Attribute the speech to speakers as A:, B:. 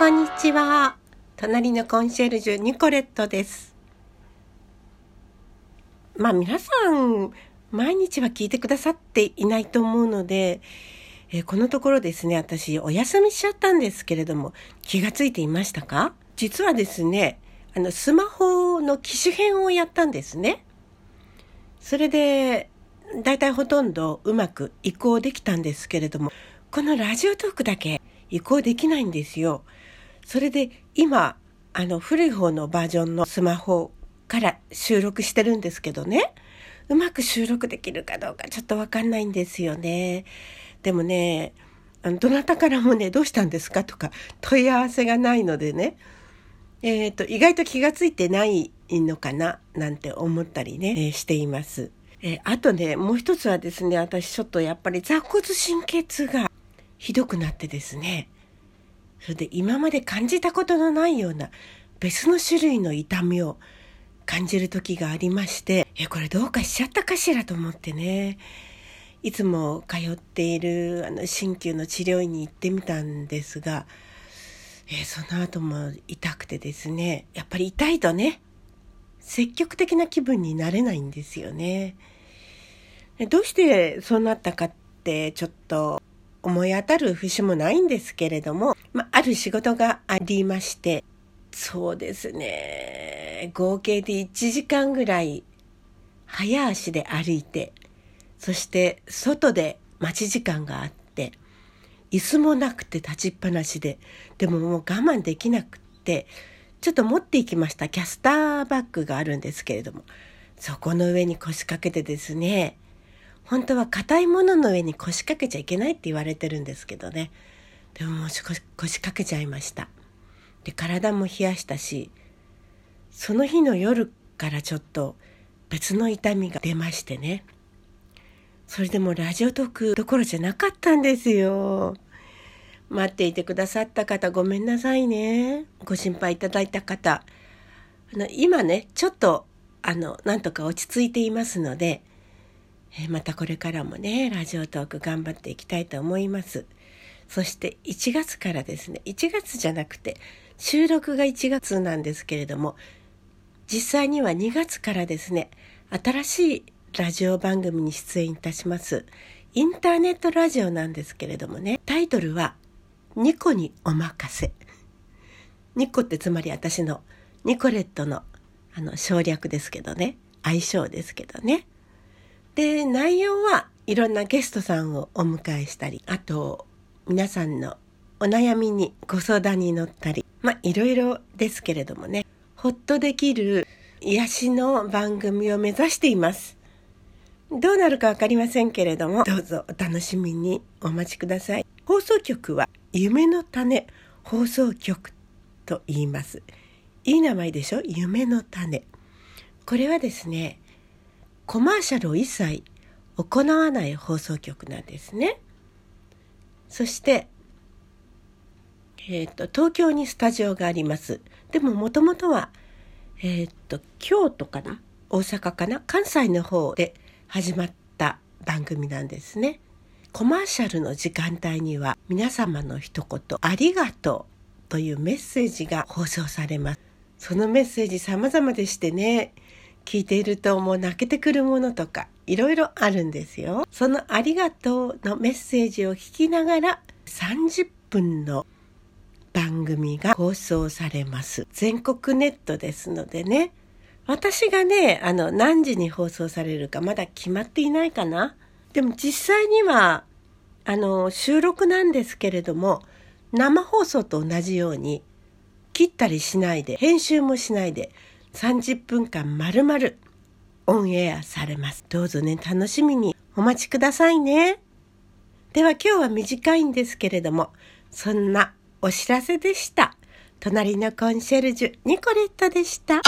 A: こんにちは。隣のコンシェルジュ、ニコレットです。まあ皆さん、毎日は聞いてくださっていないと思うので、え、このところですね、私お休みしちゃったんですけれども、気がついていましたか？実はですね、あの、スマホの機種変をやったんですね。それで、だいたいほとんどうまく移行できたんですけれども、このラジオトークだけ移行できないんですよ。それで今、あの古い方のバージョンのスマホから収録してるんですけどね、うまく収録できるかどうかちょっとわかんないんですよね。でもね、あのどなたからもね、どうしたんですかとか問い合わせがないのでね、えっ、ー、と、意外と気がついてないのかななんて思ったりね、えー、しています。えー、あとね、もう一つはですね、私ちょっとやっぱり座骨神経痛がひどくなってですねそれで今まで感じたことのないような別の種類の痛みを感じる時がありましてえこれどうかしちゃったかしらと思ってねいつも通っているあの鍼灸の治療院に行ってみたんですが、えその後も痛くてですねやっぱり痛いとね積極的な気分になれないんですよね。どうしてそうなったかってちょっと思い当たる節もないんですけれども、まあ、ある仕事がありまして、そうですね、合計で1時間ぐらい早足で歩いて、そして外で待ち時間があって、椅子もなくて立ちっぱなしで、でももう我慢できなくって、ちょっと持っていきました。キャスターバッグがあるんですけれども、そこの上に腰掛けてですね、本当は硬いものの上に腰掛けちゃいけないって言われてるんですけどね。でももう腰掛けちゃいました。で、体も冷やしたし、その日の夜からちょっと別の痛みが出ましてね。それでもラジオトークどころじゃなかったんですよ。待っていてくださった方ごめんなさいね。ご心配いただいた方。あの今ね、ちょっとあの、なんとか落ち着いていますので、えまたこれからもね、ラジオトーク頑張っていきたいと思います。そして1月からですね、1月じゃなくて、収録が1月なんですけれども、実際には2月からですね、新しいラジオ番組に出演いたします。インターネットラジオなんですけれどもね、タイトルは、ニコにお任せ。ニコってつまり私のニコレットのあの省略ですけどね、愛称ですけどね。で、内容はいろんなゲストさんをお迎えしたり、あと、皆さんのお悩みにご相談に乗ったり、まあ、いろいろですけれどもね、ほっとできる癒しの番組を目指しています。どうなるかわかりませんけれども、どうぞお楽しみにお待ちください。放送局は夢の種放送局と言います。いい名前でしょ？夢の種。これはですね、コマーシャルを一切行わない放送局なんですね。そして、えっ、ー、と、東京にスタジオがあります。でももともとは、えっ、ー、と、京都かな？大阪かな？関西の方で始まった番組なんですね。コマーシャルの時間帯には皆様の一言ありがとうというメッセージが放送されます。そのメッセージ様々でしてね、聞いているともう泣けてくるものとかいろいろあるんですよ。そのありがとうのメッセージを聞きながら30分の番組が放送されます。全国ネットですのでね。私がね、あの、何時に放送されるかまだ決まっていないかな。でも実際には、あの、収録なんですけれども、生放送と同じように、切ったりしないで、編集もしないで、30分間まるまるオンエアされます。どうぞね、楽しみにお待ちくださいね。では今日は短いんですけれども、そんなお知らせでした。隣のコンシェルジュ、ニコレットでした。